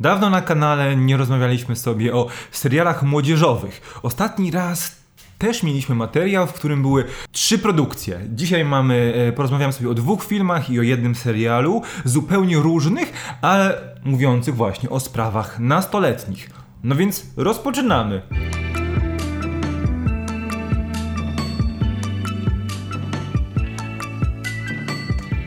Dawno na kanale nie rozmawialiśmy sobie o serialach młodzieżowych. Ostatni raz też mieliśmy materiał, w którym były trzy produkcje. Dzisiaj mamy, e, porozmawiamy sobie o dwóch filmach i o jednym serialu, zupełnie różnych, ale mówiących właśnie o sprawach nastoletnich. No więc rozpoczynamy.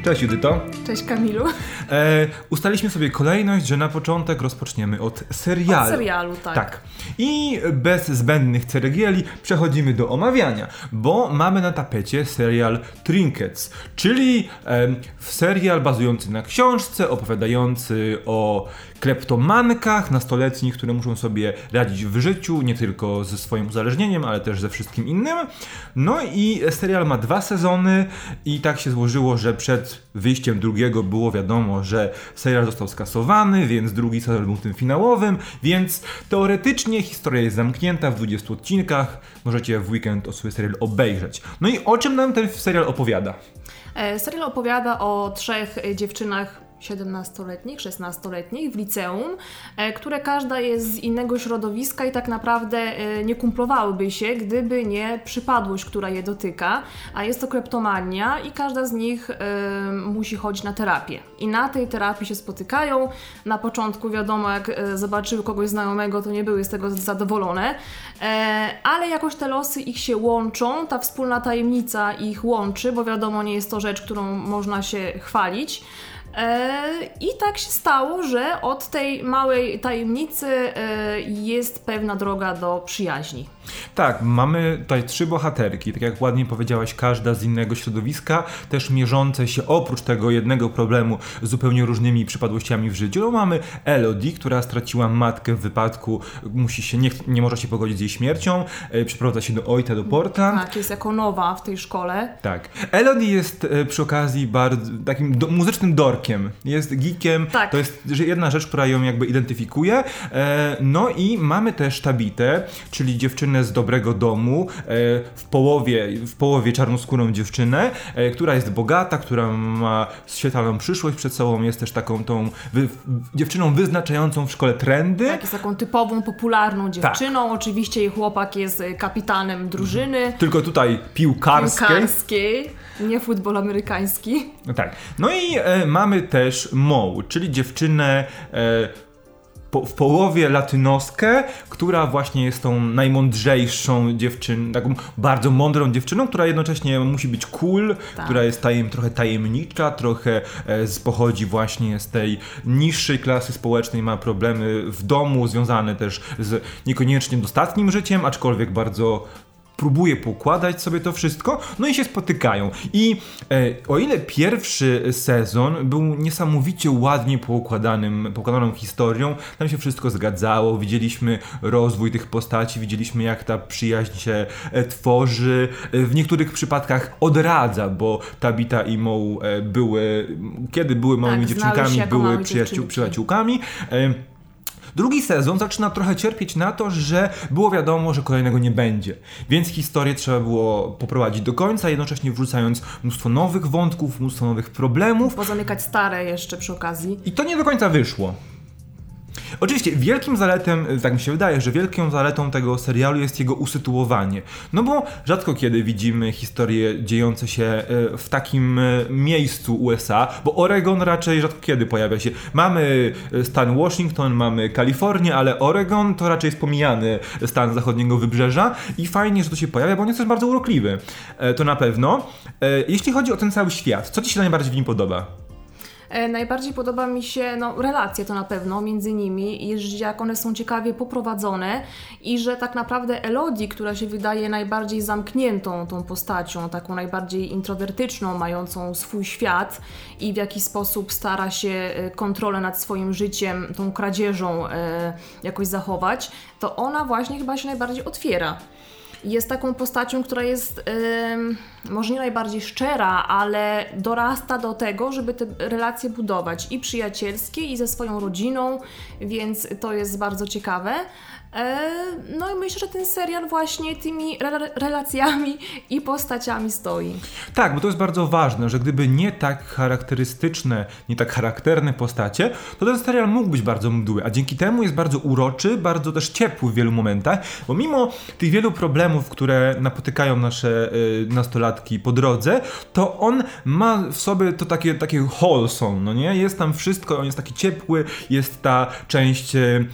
Cześć Judyto. Cześć Kamilu. E, ustaliśmy sobie kolejność, że na początek rozpoczniemy od serialu. Od serialu, tak. Tak. I bez zbędnych ceregieli przechodzimy do omawiania, bo mamy na tapecie serial Trinkets, czyli e, serial bazujący na książce, opowiadający o kleptomankach nastoletnich, które muszą sobie radzić w życiu, nie tylko ze swoim uzależnieniem, ale też ze wszystkim innym. No i serial ma dwa sezony i tak się złożyło, że przed wyjściem drugiego było wiadomo, że serial został skasowany, więc drugi sezon był tym finałowym, więc teoretycznie historia jest zamknięta w 20 odcinkach. Możecie w weekend o swój serial obejrzeć. No i o czym nam ten serial opowiada? E, serial opowiada o trzech dziewczynach 17-letnich, 16-letnich w liceum, e, które każda jest z innego środowiska i tak naprawdę e, nie kumplowałyby się, gdyby nie przypadłość, która je dotyka, a jest to kleptomania i każda z nich y, musi chodzić na terapię. I na tej terapii się spotykają. Na początku wiadomo, jak zobaczyły kogoś znajomego, to nie były z tego zadowolone, e, ale jakoś te losy ich się łączą, ta wspólna tajemnica ich łączy, bo wiadomo, nie jest to rzecz, którą można się chwalić. E, I tak się stało, że od tej małej tajemnicy e, jest pewna droga do przyjaźni. Tak, mamy tutaj trzy bohaterki, tak jak ładnie powiedziałaś, każda z innego środowiska, też mierzące się oprócz tego jednego problemu z zupełnie różnymi przypadłościami w życiu. No, mamy Elodie, która straciła matkę w wypadku, musi się, nie, nie może się pogodzić z jej śmiercią, e, przeprowadza się do ojca, do Porta. Tak, jest jako nowa w tej szkole. Tak. Elodie jest e, przy okazji bardzo takim do, muzycznym dorkiem, jest geekiem, tak. to jest jedna rzecz, która ją jakby identyfikuje. E, no i mamy też Tabitę, czyli dziewczynę z dobrego domu, e, w połowie, w połowie czarnoskórą dziewczynę, e, która jest bogata, która ma świetlaną przyszłość przed sobą, jest też taką tą wy, dziewczyną wyznaczającą w szkole trendy. Tak, jest taką typową, popularną tak. dziewczyną. Tak. Oczywiście jej chłopak jest kapitanem drużyny. Tylko tutaj piłkarskiej. Piłkarskiej, nie futbol amerykański. No tak. No i e, mamy też Mo, czyli dziewczynę e, po, w połowie latynoskę, która właśnie jest tą najmądrzejszą dziewczyną, taką bardzo mądrą dziewczyną, która jednocześnie musi być cool, tak. która jest tajem, trochę tajemnicza, trochę e, z, pochodzi właśnie z tej niższej klasy społecznej, ma problemy w domu związane też z niekoniecznie dostatnim życiem, aczkolwiek bardzo próbuje poukładać sobie to wszystko, no i się spotykają. I e, o ile pierwszy sezon był niesamowicie ładnie poukładanym, poukładaną historią, tam się wszystko zgadzało, widzieliśmy rozwój tych postaci, widzieliśmy jak ta przyjaźń się e, tworzy, e, w niektórych przypadkach odradza, bo Tabita i Mo e, były, kiedy były małymi tak, dziewczynkami, były przyjaciół, przyjaciółkami. Drugi sezon zaczyna trochę cierpieć na to, że było wiadomo, że kolejnego nie będzie. Więc historię trzeba było poprowadzić do końca, jednocześnie wrzucając mnóstwo nowych wątków, mnóstwo nowych problemów. Pozamykać stare jeszcze przy okazji. I to nie do końca wyszło. Oczywiście wielkim zaletem, tak mi się wydaje, że wielką zaletą tego serialu jest jego usytuowanie. No bo rzadko kiedy widzimy historie dziejące się e, w takim e, miejscu USA, bo Oregon raczej rzadko kiedy pojawia się. Mamy e, stan Washington, mamy Kalifornię, ale Oregon to raczej jest pomijany stan zachodniego wybrzeża i fajnie, że to się pojawia, bo on jest też bardzo urokliwy. To na pewno. Jeśli chodzi o ten cały świat, co Ci się najbardziej w nim podoba? E, najbardziej podoba mi się no, relacje to na pewno między nimi i jak one są ciekawie poprowadzone i że tak naprawdę Elodie, która się wydaje najbardziej zamkniętą tą postacią, taką najbardziej introwertyczną, mającą swój świat i w jakiś sposób stara się e, kontrolę nad swoim życiem, tą kradzieżą e, jakoś zachować, to ona właśnie chyba się najbardziej otwiera. Jest taką postacią, która jest yy, może nie najbardziej szczera, ale dorasta do tego, żeby te relacje budować i przyjacielskie, i ze swoją rodziną, więc to jest bardzo ciekawe. E, no i myślę, że ten serial właśnie tymi re relacjami i postaciami stoi. Tak, bo to jest bardzo ważne, że gdyby nie tak charakterystyczne, nie tak charakterne postacie, to ten serial mógł być bardzo mdły, a dzięki temu jest bardzo uroczy, bardzo też ciepły w wielu momentach, bo mimo tych wielu problemów, które napotykają nasze y, nastolatki po drodze, to on ma w sobie to takie, takie wholesome, no nie? Jest tam wszystko, on jest taki ciepły, jest ta część y,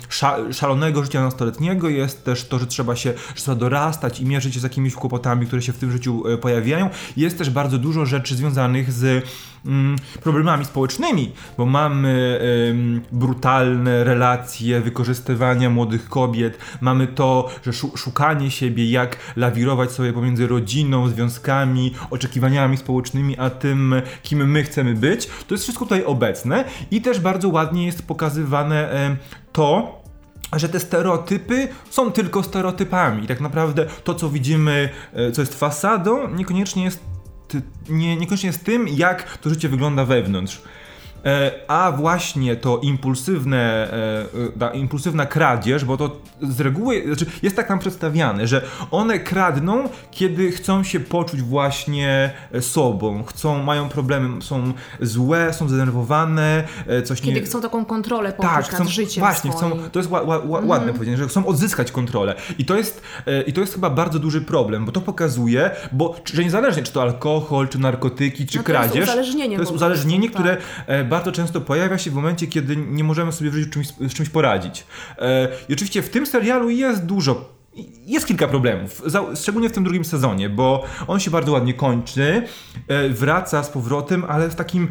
szalonego życia nastoletniego, jest też to, że trzeba się że trzeba dorastać i mierzyć się z jakimiś kłopotami, które się w tym życiu y, pojawiają. Jest też bardzo dużo rzeczy związanych z problemami społecznymi, bo mamy brutalne relacje wykorzystywania młodych kobiet, mamy to, że szukanie siebie, jak lawirować sobie pomiędzy rodziną, związkami, oczekiwaniami społecznymi, a tym, kim my chcemy być. To jest wszystko tutaj obecne i też bardzo ładnie jest pokazywane to, że te stereotypy są tylko stereotypami. Tak naprawdę to, co widzimy, e, co jest fasadą, niekoniecznie jest nie, niekoniecznie jest tym, jak to życie wygląda wewnątrz. E, a właśnie to impulsywne, e, ta impulsywna kradzież, bo to z reguły znaczy jest tak nam przedstawiane, że one kradną, kiedy chcą się poczuć właśnie sobą, chcą, mają problemy, są złe, są zdenerwowane, e, coś kiedy nie... chcą taką kontrolę poczuć tak, chcą, nad życiem Właśnie, chcą, to jest ła, ła, ła, ładne mm. powiedzenie, że chcą odzyskać kontrolę. I to, jest, I to jest chyba bardzo duży problem, bo to pokazuje, bo, że niezależnie czy to alkohol, czy narkotyki, czy no to kradzież, jest uzależnienie, to jest uzależnienie, które tak bardzo często pojawia się w momencie, kiedy nie możemy sobie w życiu czymś, z czymś poradzić. E, I oczywiście w tym serialu jest dużo jest kilka problemów, szczególnie w tym drugim sezonie, bo on się bardzo ładnie kończy, e, wraca z powrotem, ale z takim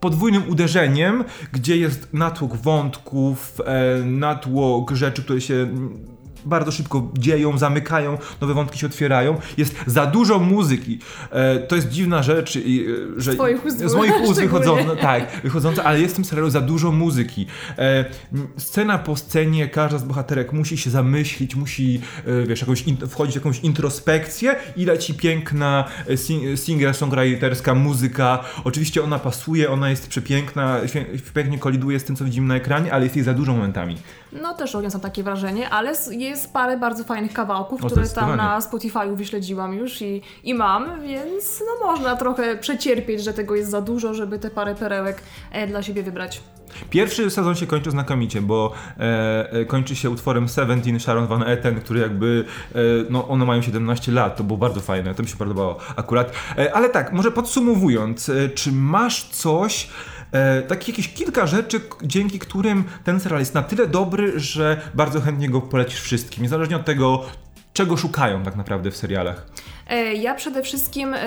podwójnym uderzeniem, gdzie jest natłok wątków, e, natłok rzeczy, które się bardzo szybko dzieją, zamykają, nowe wątki się otwierają. Jest za dużo muzyki. E, to jest dziwna rzecz, e, że ust, z moich ust wychodząca, tak, wychodząca, ale jest w tym serialu za dużo muzyki. E, scena po scenie, każda z bohaterek musi się zamyślić, musi, e, wiesz, jakąś in, wchodzić w jakąś introspekcję i leci piękna e, singer-songwriterska muzyka. Oczywiście ona pasuje, ona jest przepiękna, pięknie koliduje z tym, co widzimy na ekranie, ale jest jej za dużo momentami. No też odniosłam takie wrażenie, ale jest parę bardzo fajnych kawałków, które tam na Spotify'u wyśledziłam już i, i mam, więc no można trochę przecierpieć, że tego jest za dużo, żeby te parę perełek e, dla siebie wybrać. Pierwszy sezon się kończy znakomicie, bo e, e, kończy się utworem Seventeen Sharon Van Etten, który jakby, e, no one mają 17 lat, to było bardzo fajne, to mi się podobało akurat. E, ale tak, może podsumowując, e, czy masz coś, e, takich jakieś kilka rzeczy, dzięki którym ten serial jest na tyle dobry, że bardzo chętnie go polecisz wszystkim, niezależnie od tego, czego szukają tak naprawdę w serialach. E, ja przede wszystkim e,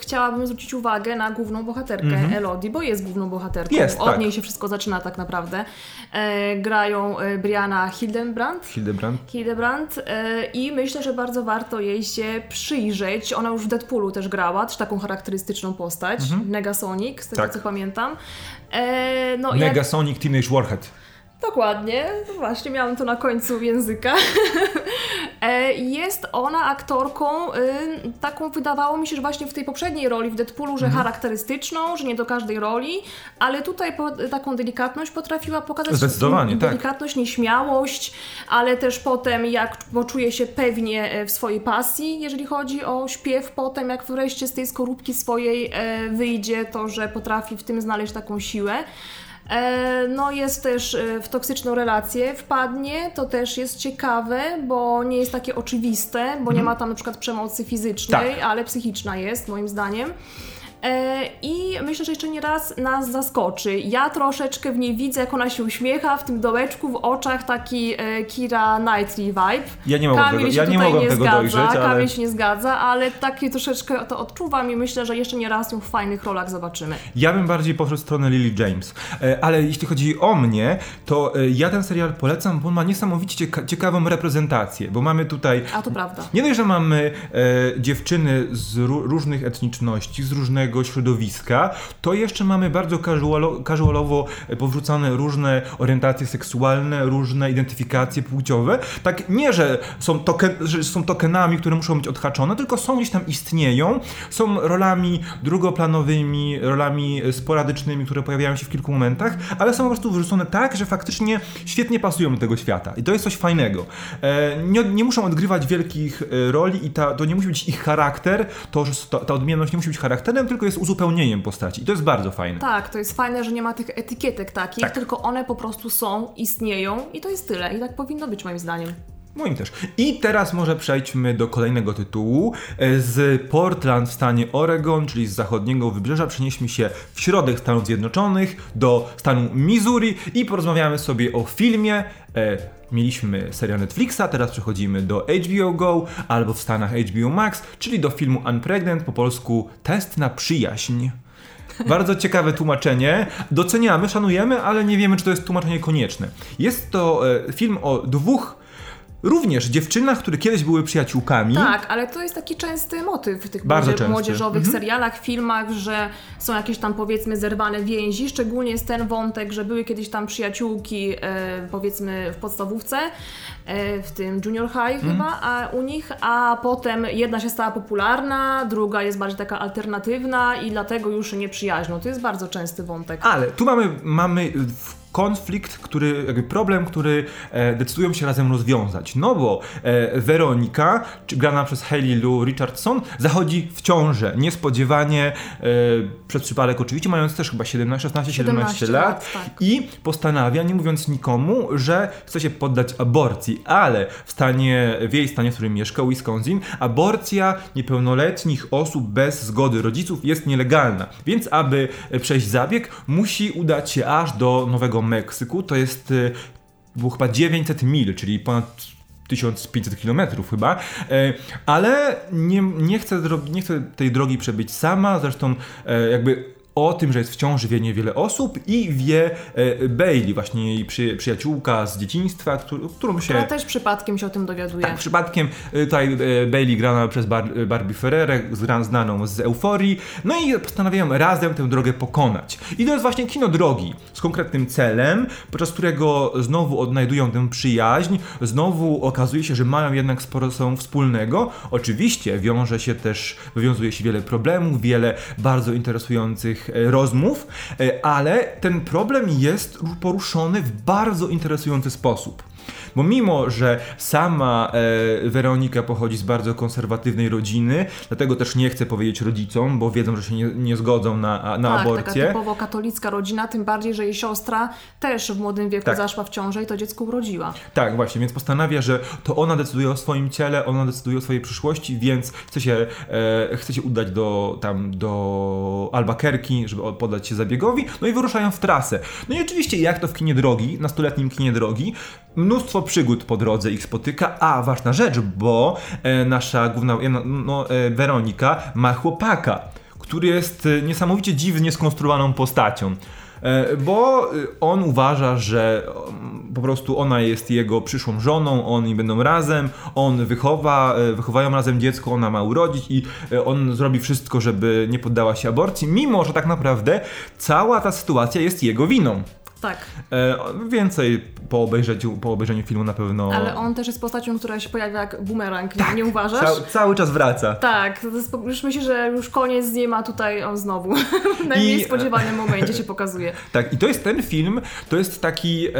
chciałabym zwrócić uwagę na główną bohaterkę mm -hmm. Elodie, bo jest główną bohaterką. Jest, Od tak. niej się wszystko zaczyna tak naprawdę. E, grają Brianna Hildenbrand. Hildebrand. Hildebrand i myślę, że bardzo warto jej się przyjrzeć. Ona już w Deadpoolu też grała, też taką charakterystyczną postać. Mm -hmm. Negasonic, z tego tak. co pamiętam. No, Negasonic jak... Teenage Warhead. Dokładnie, właśnie miałam to na końcu języka. E, jest ona aktorką y, taką, wydawało mi się, że właśnie w tej poprzedniej roli w Deadpoolu, że mhm. charakterystyczną, że nie do każdej roli, ale tutaj taką delikatność potrafiła pokazać. Zdecydowanie, tak. Delikatność, nieśmiałość, ale też potem jak poczuje się pewnie e, w swojej pasji, jeżeli chodzi o śpiew, potem jak wreszcie z tej skorupki swojej e, wyjdzie, to że potrafi w tym znaleźć taką siłę. E, no jest też e, w toksyczną relację wpadnie, to też jest ciekawe, bo nie jest takie oczywiste, bo mhm. nie ma tam na przykład przemocy fizycznej, tak. ale psychiczna jest moim zdaniem. E, I myślę, że jeszcze nie raz nas zaskoczy. Ja troszeczkę w niej widzę, jak ona się uśmiecha, w tym dołeczku, w oczach taki e, Kira Knightley vibe. Ja nie mogę Kamil tego, ja nie mogę nie tego zgadza, dojrzeć, ale... Kamil się nie zgadza, ale takie troszeczkę to odczuwam i myślę, że jeszcze nie raz ją w fajnych rolach zobaczymy. Ja bym bardziej poszedł w stronę Lily James. E, ale jeśli chodzi o mnie, to ja ten serial polecam, bo on ma niesamowicie ciekawą reprezentację, bo mamy tutaj... A to prawda. Nie dość, że mamy dziewczyny z różnych etniczności, z różnego różnego środowiska, to jeszcze mamy bardzo casualo, casualowo powrzucane różne orientacje seksualne, różne identyfikacje płciowe. Tak nie, że są, token, że są tokenami, które muszą być odhaczone, tylko są gdzieś tam istnieją, są rolami drugoplanowymi, rolami sporadycznymi, które pojawiają się w kilku momentach, ale są po prostu wyrzucone tak, że faktycznie świetnie pasują do tego świata. I to jest coś fajnego. E, nie, nie muszą odgrywać wielkich e, roli i ta, to nie musi być ich charakter, to, ta odmienność nie musi być charakterem, tylko jest uzupełnieniem postaci. I to jest bardzo fajne. Tak, to jest fajne, że nie ma tych etykietek takich, Tak. tylko one po prostu są, istnieją i to jest tyle. I tak powinno być moim zdaniem. Moim też. I teraz może przejdźmy do kolejnego tytułu. E, Z Portland w stanie Oregon, czyli z zachodniego wybrzeża, przenieśmy się w środek Stanów Zjednoczonych do stanu Missouri i porozmawiamy sobie o filmie. E, Mieliśmy serial Netflixa, teraz przechodzimy do HBO Go albo w Stanach HBO Max, czyli do filmu Unpregnant, po polsku Test na przyjaźń. Bardzo ciekawe tłumaczenie. Doceniamy, szanujemy, ale nie wiemy, czy to jest tłumaczenie konieczne. Jest to e, film o dwóch również dziewczynach, które kiedyś były przyjaciółkami. Tak, ale to jest taki częsty motyw w tych Bardzo młodzie- młodzieżowych Mhm. serialach, filmach, że są jakieś tam powiedzmy zerwane więzi, szczególnie jest ten wątek, że były kiedyś tam przyjaciółki e, powiedzmy w podstawówce, e, w tym junior high Mhm. chyba, a u nich, a potem jedna się stała popularna, druga jest bardziej taka alternatywna i dlatego już się nie przyjaźnią. To jest bardzo częsty wątek. Ale tu mamy, mamy w- konflikt, który, jakby problem, który e, decydują się razem rozwiązać. No bo e, Weronika, grana przez Hayley Lou Richardson, zachodzi w ciążę. Niespodziewanie, e, przez przypadek oczywiście, mając też chyba 17, 16, 17 17 lat. lat, tak. I postanawia, nie mówiąc nikomu, że chce się poddać aborcji, ale w stanie, w jej stanie, w którym mieszka, Wisconsin, aborcja niepełnoletnich osób bez zgody rodziców jest nielegalna. Więc aby e, przejść zabieg, musi udać się aż do Nowego Meksyku. To jest e, było chyba 900 mil, czyli ponad 1500 km chyba, e, ale nie, nie, chcę, nie chcę tej drogi przebyć sama, zresztą e, jakby o tym, że jest w ciąży wie niewiele osób i wie e, Bailey, właśnie jej przy, przyjaciółka z dzieciństwa, którą, którą się... Która też przypadkiem się o tym dowiaduje. Tak, przypadkiem y, tutaj y, Bailey grana przez Bar Barbie Ferrerę, znaną z Euforii, no i postanawiają razem tę drogę pokonać. I to jest właśnie kino drogi z konkretnym celem, podczas którego znowu odnajdują tę przyjaźń, znowu okazuje się, że mają jednak sporo sobą wspólnego. Oczywiście wiąże się też, wywiązuje się wiele problemów, wiele bardzo interesujących e, rozmów, e, ale ten problem jest poruszony w bardzo interesujący sposób. Bo mimo, że sama e, Weronika pochodzi z bardzo konserwatywnej rodziny, dlatego też nie chce powiedzieć rodzicom, bo wiedzą, że się nie, nie zgodzą na, na tak, aborcję. taka typowo katolicka rodzina, tym bardziej, że jej siostra też w młodym wieku Tak. zaszła w ciążę i to dziecko urodziła. Tak, właśnie, więc postanawia, że to ona decyduje o swoim ciele, ona decyduje o swojej przyszłości, więc chce się, e, chce się udać do, tam, do Albuquerque, żeby poddać się zabiegowi, no i wyruszają w trasę. No i oczywiście, jak to w kinie drogi, nastoletnim kinie drogi, mnóstwo przygód po drodze ich spotyka, a ważna rzecz, bo e, nasza główna, e, no, no, e, Weronika ma chłopaka, który jest e, niesamowicie dziwnie skonstruowaną postacią. E, Bo on uważa, że um, po prostu ona jest jego przyszłą żoną, oni będą razem, on wychowa, wychowają razem dziecko, ona ma urodzić i on zrobi wszystko, żeby nie poddała się aborcji, mimo że tak naprawdę cała ta sytuacja jest jego winą. Tak, E, Więcej po obejrzeniu, po obejrzeniu filmu na pewno. ale on też jest postacią, która się pojawia jak bumerang, Tak, nie uważasz? Cał, cały czas wraca. Tak, jest, już myślę, że już koniec z nim, a tutaj on znowu w najmniej I- spodziewanym momencie się pokazuje. Tak, i to jest ten film, to jest taki. E,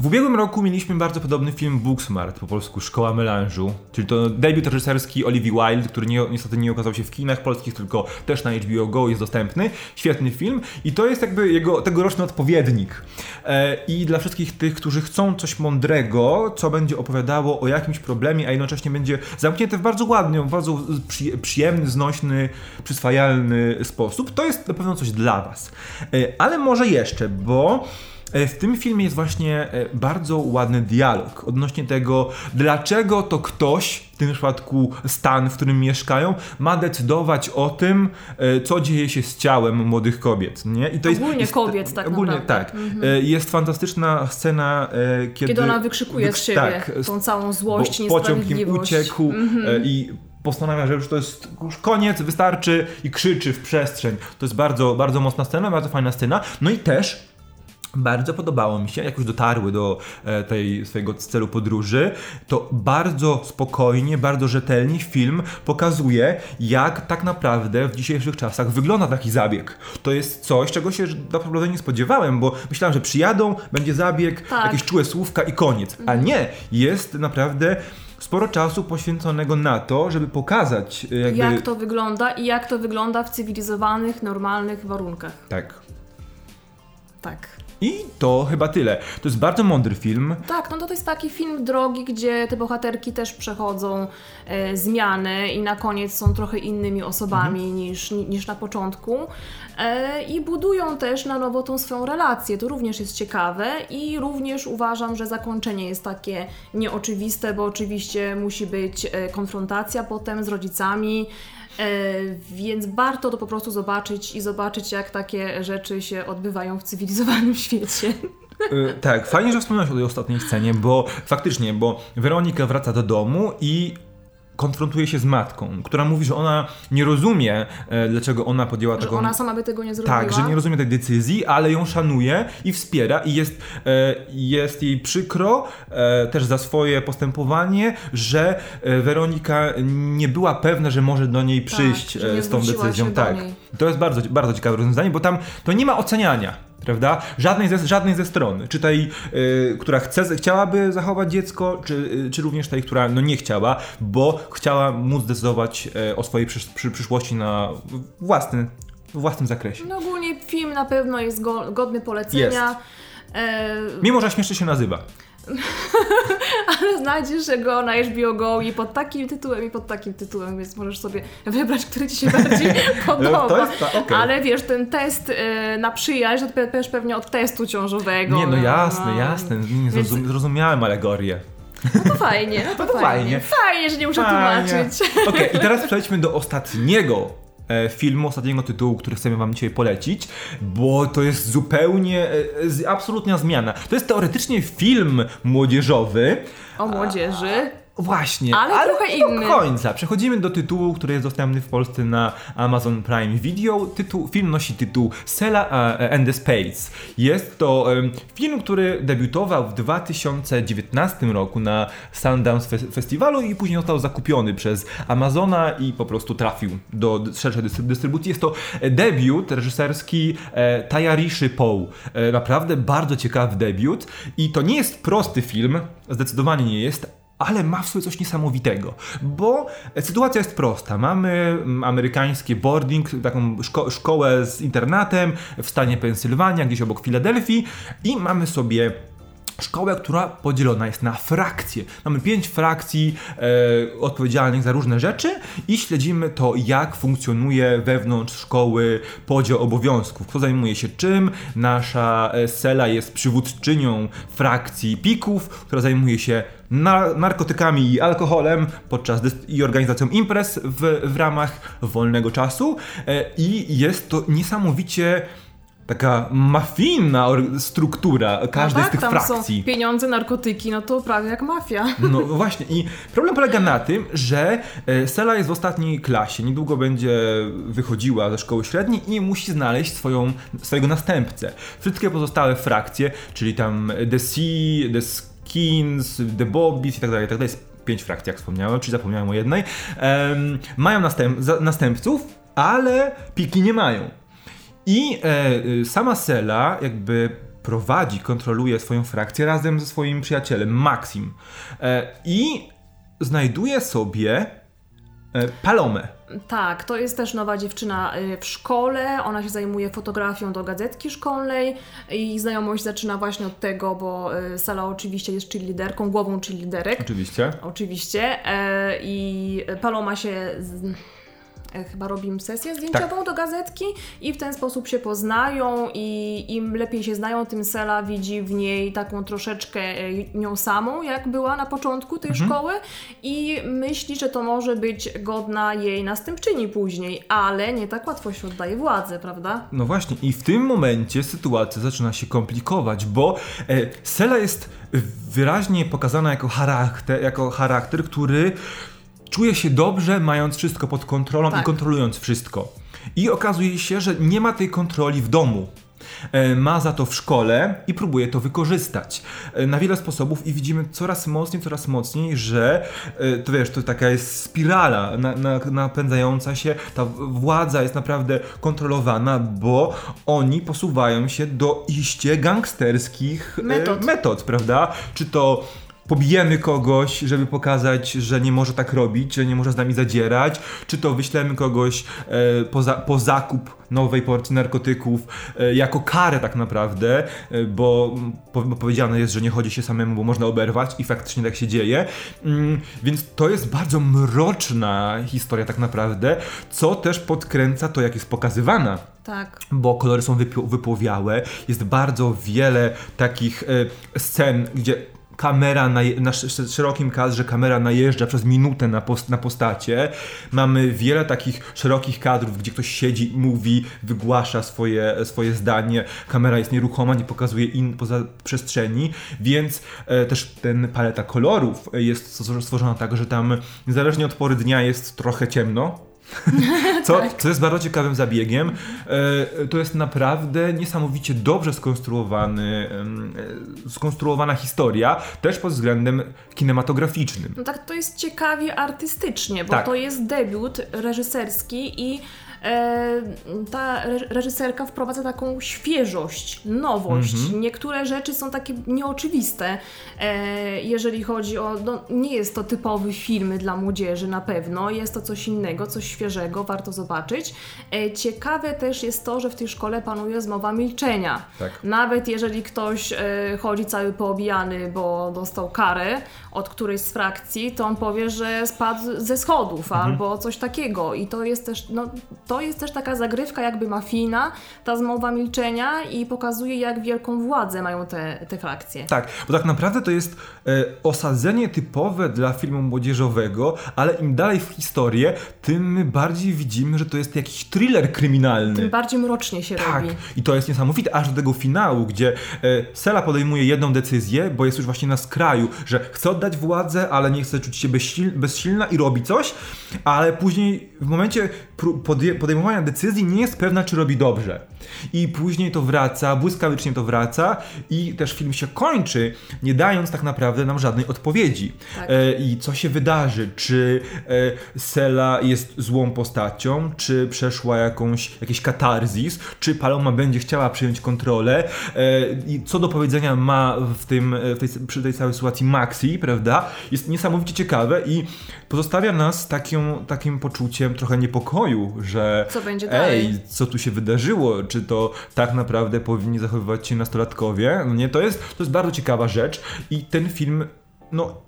w ubiegłym roku mieliśmy bardzo podobny film Booksmart, po polsku Szkoła Melanżu, czyli to debiut reżyserski Olivia Wilde, który nie, niestety nie okazał się w kinach polskich, tylko też na HBO Go jest dostępny. Świetny film i to jest jakby jego tegoroczny odpowiednik. E, I dla wszystkich tych, którzy chcą coś mądrego, co będzie opowiadało o jakimś problemie, a jednocześnie będzie zamknięte w bardzo ładny, w bardzo przy, przyjemny, znośny, przyswajalny sposób, to jest na pewno coś dla Was. E, Ale może jeszcze, bo w tym filmie jest właśnie e, bardzo ładny dialog odnośnie tego, dlaczego to ktoś, w tym przypadku stan, w którym mieszkają, ma decydować o tym, e, co dzieje się z ciałem młodych kobiet. Nie? I to Ogólnie kobiet, tak ogólnie, naprawdę. Mhm. tak. E, Jest fantastyczna scena, e, kiedy... Kiedy ona wykrzykuje z wykrz- siebie tak, tą całą złość, pociąg im. Mhm. uciekł e, i postanawia, że już to jest już koniec, wystarczy i krzyczy w przestrzeń. To jest bardzo, bardzo mocna scena, bardzo fajna scena. No i też bardzo podobało mi się, jak już dotarły do e, tej swojego celu podróży, to bardzo spokojnie, bardzo rzetelnie film pokazuje, jak tak naprawdę w dzisiejszych czasach wygląda taki zabieg. To jest coś, czego się naprawdę nie spodziewałem, bo myślałem, że przyjadą, będzie zabieg, Tak. jakieś czułe słówka i koniec. A nie, jest naprawdę sporo czasu poświęconego na to, żeby pokazać e, jakby... Jak to wygląda i jak to wygląda w cywilizowanych, normalnych warunkach. Tak. Tak. I to chyba tyle. To jest bardzo mądry film. Tak, no to, jest taki film drogi, gdzie te bohaterki też przechodzą e, zmiany i na koniec są trochę innymi osobami Mhm. niż, niż na początku. E, I budują też na nowo tą swoją relację. To również jest ciekawe i również uważam, że zakończenie jest takie nieoczywiste, bo oczywiście musi być e, konfrontacja potem z rodzicami. E, więc warto to po prostu zobaczyć i zobaczyć, jak takie rzeczy się odbywają w cywilizowanym świecie. Y, tak, fajnie, że wspomniałeś o tej ostatniej scenie, bo faktycznie, bo Weronika wraca do domu i konfrontuje się z matką, która mówi, że ona nie rozumie, e, dlaczego ona podjęła Że taką... ona sama by tego nie zrobiła. Tak, że nie rozumie tej decyzji, ale ją szanuje i wspiera i jest, e, jest jej przykro e, też za swoje postępowanie, że Weronika nie była pewna, że może do niej przyjść że nie e, z tą decyzją. Tak. To jest bardzo, bardzo ciekawe rozwiązanie, bo tam to nie ma oceniania. Prawda? Żadnej ze, żadnej ze stron. Czy tej, y, która chce, chciałaby zachować dziecko, czy, y, czy również tej, która no nie chciała, bo chciała móc decydować y, o swojej przysz, przy, przyszłości na własny, własnym zakresie. No ogólnie film na pewno jest go, godny polecenia. E, Mimo, że śmiesznie się nazywa. ale znajdziesz go na HBO Go i pod takim tytułem i pod takim tytułem, więc możesz sobie wybrać, który Ci się bardziej podoba. To jest ta- okej. Ale wiesz, ten test e, na przyjaźń, też pewnie od testu ciążowego. Nie, no jasne, No. jasne. Nie, Więc- zrozum, zrozumiałem alegorię. No to fajnie, no to, No to fajnie. fajnie. Fajnie, że nie muszę Fajnie. tłumaczyć. Okej, i teraz przejdźmy do ostatniego filmu, ostatniego tytułu, który chcemy wam dzisiaj polecić, bo to jest zupełnie, e, z- absolutna zmiana. To jest teoretycznie film młodzieżowy, O młodzieży. Właśnie, Ale trochę nie inny. do końca. Przechodzimy do tytułu, który jest dostępny w Polsce na Amazon Prime Video. Tytuł, film nosi tytuł Sela e, and the Spades. Jest to em, film, który debiutował w 2019 roku na Sundance Fe- Festiwalu i później został zakupiony przez Amazona i po prostu trafił do szerszej dystry- dystrybucji. Jest to e, debiut reżyserski e, Tayariszy Poe. E, naprawdę bardzo ciekawy debiut i to nie jest prosty film, zdecydowanie nie jest, ale ma w sobie coś niesamowitego, bo sytuacja jest prosta. Mamy mm, amerykański boarding, taką szko- szkołę z internatem w stanie Pensylwania, gdzieś obok Filadelfii i mamy sobie szkołę, która podzielona jest na frakcje. Mamy pięć frakcji e, odpowiedzialnych za różne rzeczy i śledzimy to, jak funkcjonuje wewnątrz szkoły podział obowiązków. Kto zajmuje się czym? Nasza e, Sela jest przywódczynią frakcji pików, która zajmuje się na, narkotykami i alkoholem podczas i organizacją imprez w, w ramach wolnego czasu e, i jest to niesamowicie taka mafijna struktura każdej no z tych tak, tam frakcji. są pieniądze, narkotyki, no to prawie jak mafia. No właśnie i problem polega na tym, że e, Sela jest w ostatniej klasie, niedługo będzie wychodziła ze szkoły średniej i musi znaleźć swoją, swojego następcę. Wszystkie pozostałe frakcje, czyli tam The Sea, The Skins, The Bobbies i tak dalej, tak dalej, jest pięć frakcji, jak wspomniałem, czyli zapomniałem o jednej, em, mają następ, za, następców, ale piki nie mają. I e, y, sama Sela jakby prowadzi, kontroluje swoją frakcję razem ze swoim przyjacielem Maxim. E, I znajduje sobie e, Palomę. Tak, to jest też nowa dziewczyna y, w szkole. Ona się zajmuje fotografią do gazetki szkolnej i znajomość zaczyna właśnie od tego, bo y, Sala oczywiście jest cheerleaderką, głową cheerleaderek. Oczywiście. Oczywiście. E, I Paloma się. E, Chyba robimy sesję zdjęciową Tak. do gazetki i w ten sposób się poznają i im lepiej się znają, tym Sela widzi w niej taką troszeczkę e, nią samą, jak była na początku tej Mhm. szkoły i myśli, że to może być godna jej następczyni później, ale nie tak łatwo się oddaje władzę, prawda? No właśnie, i w tym momencie sytuacja zaczyna się komplikować, bo e, Sela jest wyraźnie pokazana jako charakter, jako charakter, który czuje się dobrze, mając wszystko pod kontrolą Tak. i kontrolując wszystko. I okazuje się, że nie ma tej kontroli w domu. E, Ma za to w szkole i próbuje to wykorzystać e, na wiele sposobów i widzimy coraz mocniej, coraz mocniej, że e, to wiesz, to taka jest spirala na, na, napędzająca się, ta władza jest naprawdę kontrolowana, bo oni posuwają się do iście gangsterskich Metod. metod prawda? Czy to pobijemy kogoś, żeby pokazać, że nie może tak robić, że nie może z nami zadzierać, czy to wyślemy kogoś e, po, za, po zakup nowej porcji narkotyków e, jako karę tak naprawdę, e, bo, po, bo powiedziane jest, że nie chodzi się samemu, bo można oberwać i faktycznie tak się dzieje. Mm, więc to jest bardzo mroczna historia tak naprawdę, co też podkręca to, jak jest pokazywana Tak. bo kolory są wypłowiałe. Jest bardzo wiele takich e, scen, gdzie kamera na, na sz- szerokim kadrze kamera najeżdża przez minutę na, post- na postacie. Mamy wiele takich szerokich kadrów, gdzie ktoś siedzi, mówi, wygłasza swoje, swoje zdanie. Kamera jest nieruchoma, nie pokazuje in poza przestrzeni, więc e, też ten paleta kolorów jest stwo- stworzona tak, że tam niezależnie od pory dnia jest trochę ciemno, co, co jest bardzo ciekawym zabiegiem. E, to jest naprawdę niesamowicie dobrze skonstruowany, e, skonstruowana historia, też pod względem kinematograficznym. No tak, to jest ciekawie artystycznie, bo Tak. to jest debiut reżyserski i ta re- reżyserka wprowadza taką świeżość, nowość. Mhm. Niektóre rzeczy są takie nieoczywiste, e, jeżeli chodzi o. No, nie jest to typowy film dla młodzieży na pewno, jest to coś innego, coś świeżego, warto zobaczyć. E, ciekawe też jest to, że w tej szkole panuje zmowa milczenia. Tak. Nawet jeżeli ktoś e, chodzi cały poobijany, bo dostał karę od którejś z frakcji, to on powie, że spadł ze schodów Mhm. albo coś takiego. I to jest też, no, to jest też taka zagrywka jakby mafijna, ta zmowa milczenia i pokazuje, jak wielką władzę mają te, te frakcje. Tak, bo tak naprawdę to jest e, osadzenie typowe dla filmu młodzieżowego, ale im dalej w historię, tym my bardziej widzimy, że to jest jakiś thriller kryminalny. Tym bardziej mrocznie się Tak, robi. i to jest niesamowite, aż do tego finału, gdzie e, Sela podejmuje jedną decyzję, bo jest już właśnie na skraju, że chce oddać władzę, ale nie chce czuć się bezsil, bezsilna i robi coś, ale później w momencie podejmowania decyzji nie jest pewna, czy robi dobrze. I później to wraca, błyskawicznie to wraca i też film się kończy, nie dając tak naprawdę nam żadnej odpowiedzi. Tak. E, I co się wydarzy? Czy e, Sela jest złą postacią? Czy przeszła jakąś, jakiś katarzis? Czy Paloma będzie chciała przyjąć kontrolę? E, I co do powiedzenia ma w tym, e, w tej, przy tej całej sytuacji Maxi, prawda? Jest niesamowicie ciekawe i pozostawia nas taką, takim poczuciem trochę niepokoju, że Co będzie dalej? ej, co tu się wydarzyło? Czy to tak naprawdę powinni zachowywać się nastolatkowie? No nie, to jest, to jest bardzo ciekawa rzecz i ten film, no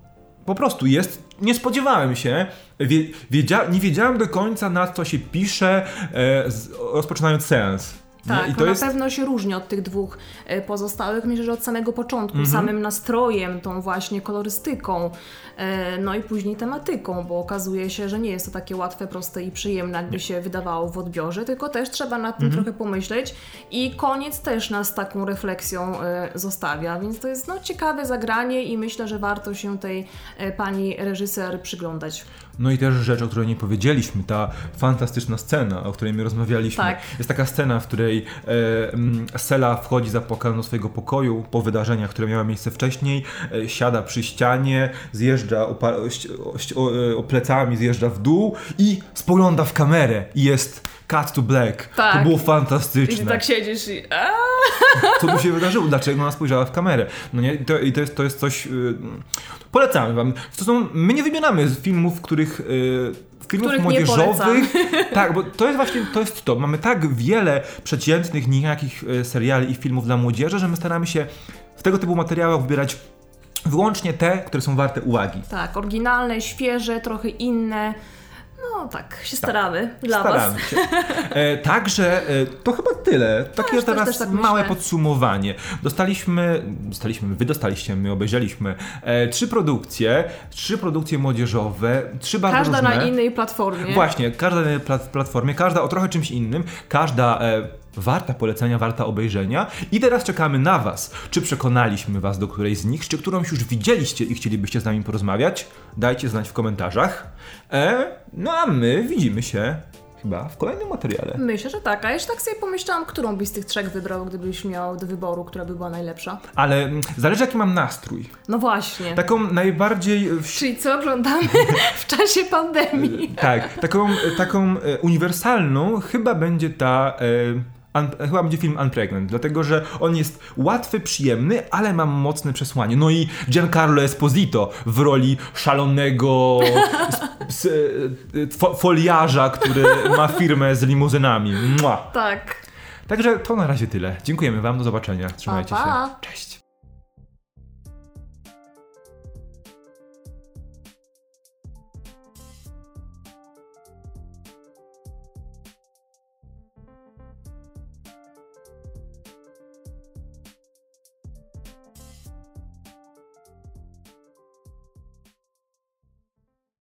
po prostu jest, nie spodziewałem się, wie, wiedzia, nie wiedziałem do końca na co się pisze, e, z, rozpoczynając seans. Nie? Tak, I no to na jest, pewno się różni od tych dwóch e, pozostałych. Myślę, że od samego początku, Mhm. samym nastrojem, tą właśnie kolorystyką, e, no i później tematyką, bo okazuje się, że nie jest to takie łatwe, proste i przyjemne, jakby się wydawało w odbiorze, tylko też trzeba nad tym Mhm. trochę pomyśleć i koniec też nas taką refleksją e, zostawia, więc to jest no, ciekawe zagranie i myślę, że warto się tej pani reżyser przyglądać. No i też rzecz, o której nie powiedzieliśmy, ta fantastyczna scena, o której my rozmawialiśmy. Tak. Jest taka scena, w której e, Sela wchodzi zapłakana do swojego pokoju po wydarzeniach, które miały miejsce wcześniej, e, siada przy ścianie, zjeżdża opa- o, o, o, e, o plecami, zjeżdża w dół i spogląda w kamerę i jest cut to black. Tak. To było I ty fantastyczne. tak siedzisz i... Co tu się wydarzyło? Dlaczego ona spojrzała w kamerę? No nie, I to, i to, jest, to jest coś... Yy, polecamy wam. To są, my nie wybieramy z filmów, których... Yy, filmów Których młodzieżowych. tak, bo to jest właśnie to jest to. Mamy tak wiele przeciętnych, nijakich e, seriali i filmów dla młodzieży, że my staramy się w tego typu materiałach wybierać wyłącznie te, które są warte uwagi. Tak, oryginalne, świeże, trochę inne. No tak, się staramy dla Staramy Was. się. E, także e, to chyba tyle. Takie też- teraz też tak małe myślę. podsumowanie. Dostaliśmy, dostaliśmy, wy dostaliście, my obejrzeliśmy e, trzy produkcje, trzy produkcje młodzieżowe, trzy bardzo Każda różne. na innej platformie. Właśnie, każda na plat- platformie, każda o trochę czymś innym, każda e, warta polecenia, warta obejrzenia. I teraz czekamy na Was. Czy przekonaliśmy Was do którejś z nich, czy którąś już widzieliście i chcielibyście z nami porozmawiać? Dajcie znać w komentarzach. E, no a my widzimy się chyba w kolejnym materiale. Myślę, że tak. A jeszcze tak sobie pomyślałam, którą byś z tych trzech wybrał, gdybyś miał do wyboru, która by była najlepsza. Ale mm, zależy jaki mam nastrój. No właśnie. Taką najbardziej... w- Czyli co oglądamy w czasie pandemii? Tak, taką, taką e, uniwersalną chyba będzie ta. E, un, chyba będzie film Unpregnant, dlatego że on jest łatwy, przyjemny, ale ma mocne przesłanie. No i Giancarlo Esposito w roli szalonego s, s, fo, foliarza, który ma firmę z limuzynami. Mua. Tak. Także to na razie tyle. Dziękujemy Wam, do zobaczenia. Trzymajcie Pa, pa. się. Cześć.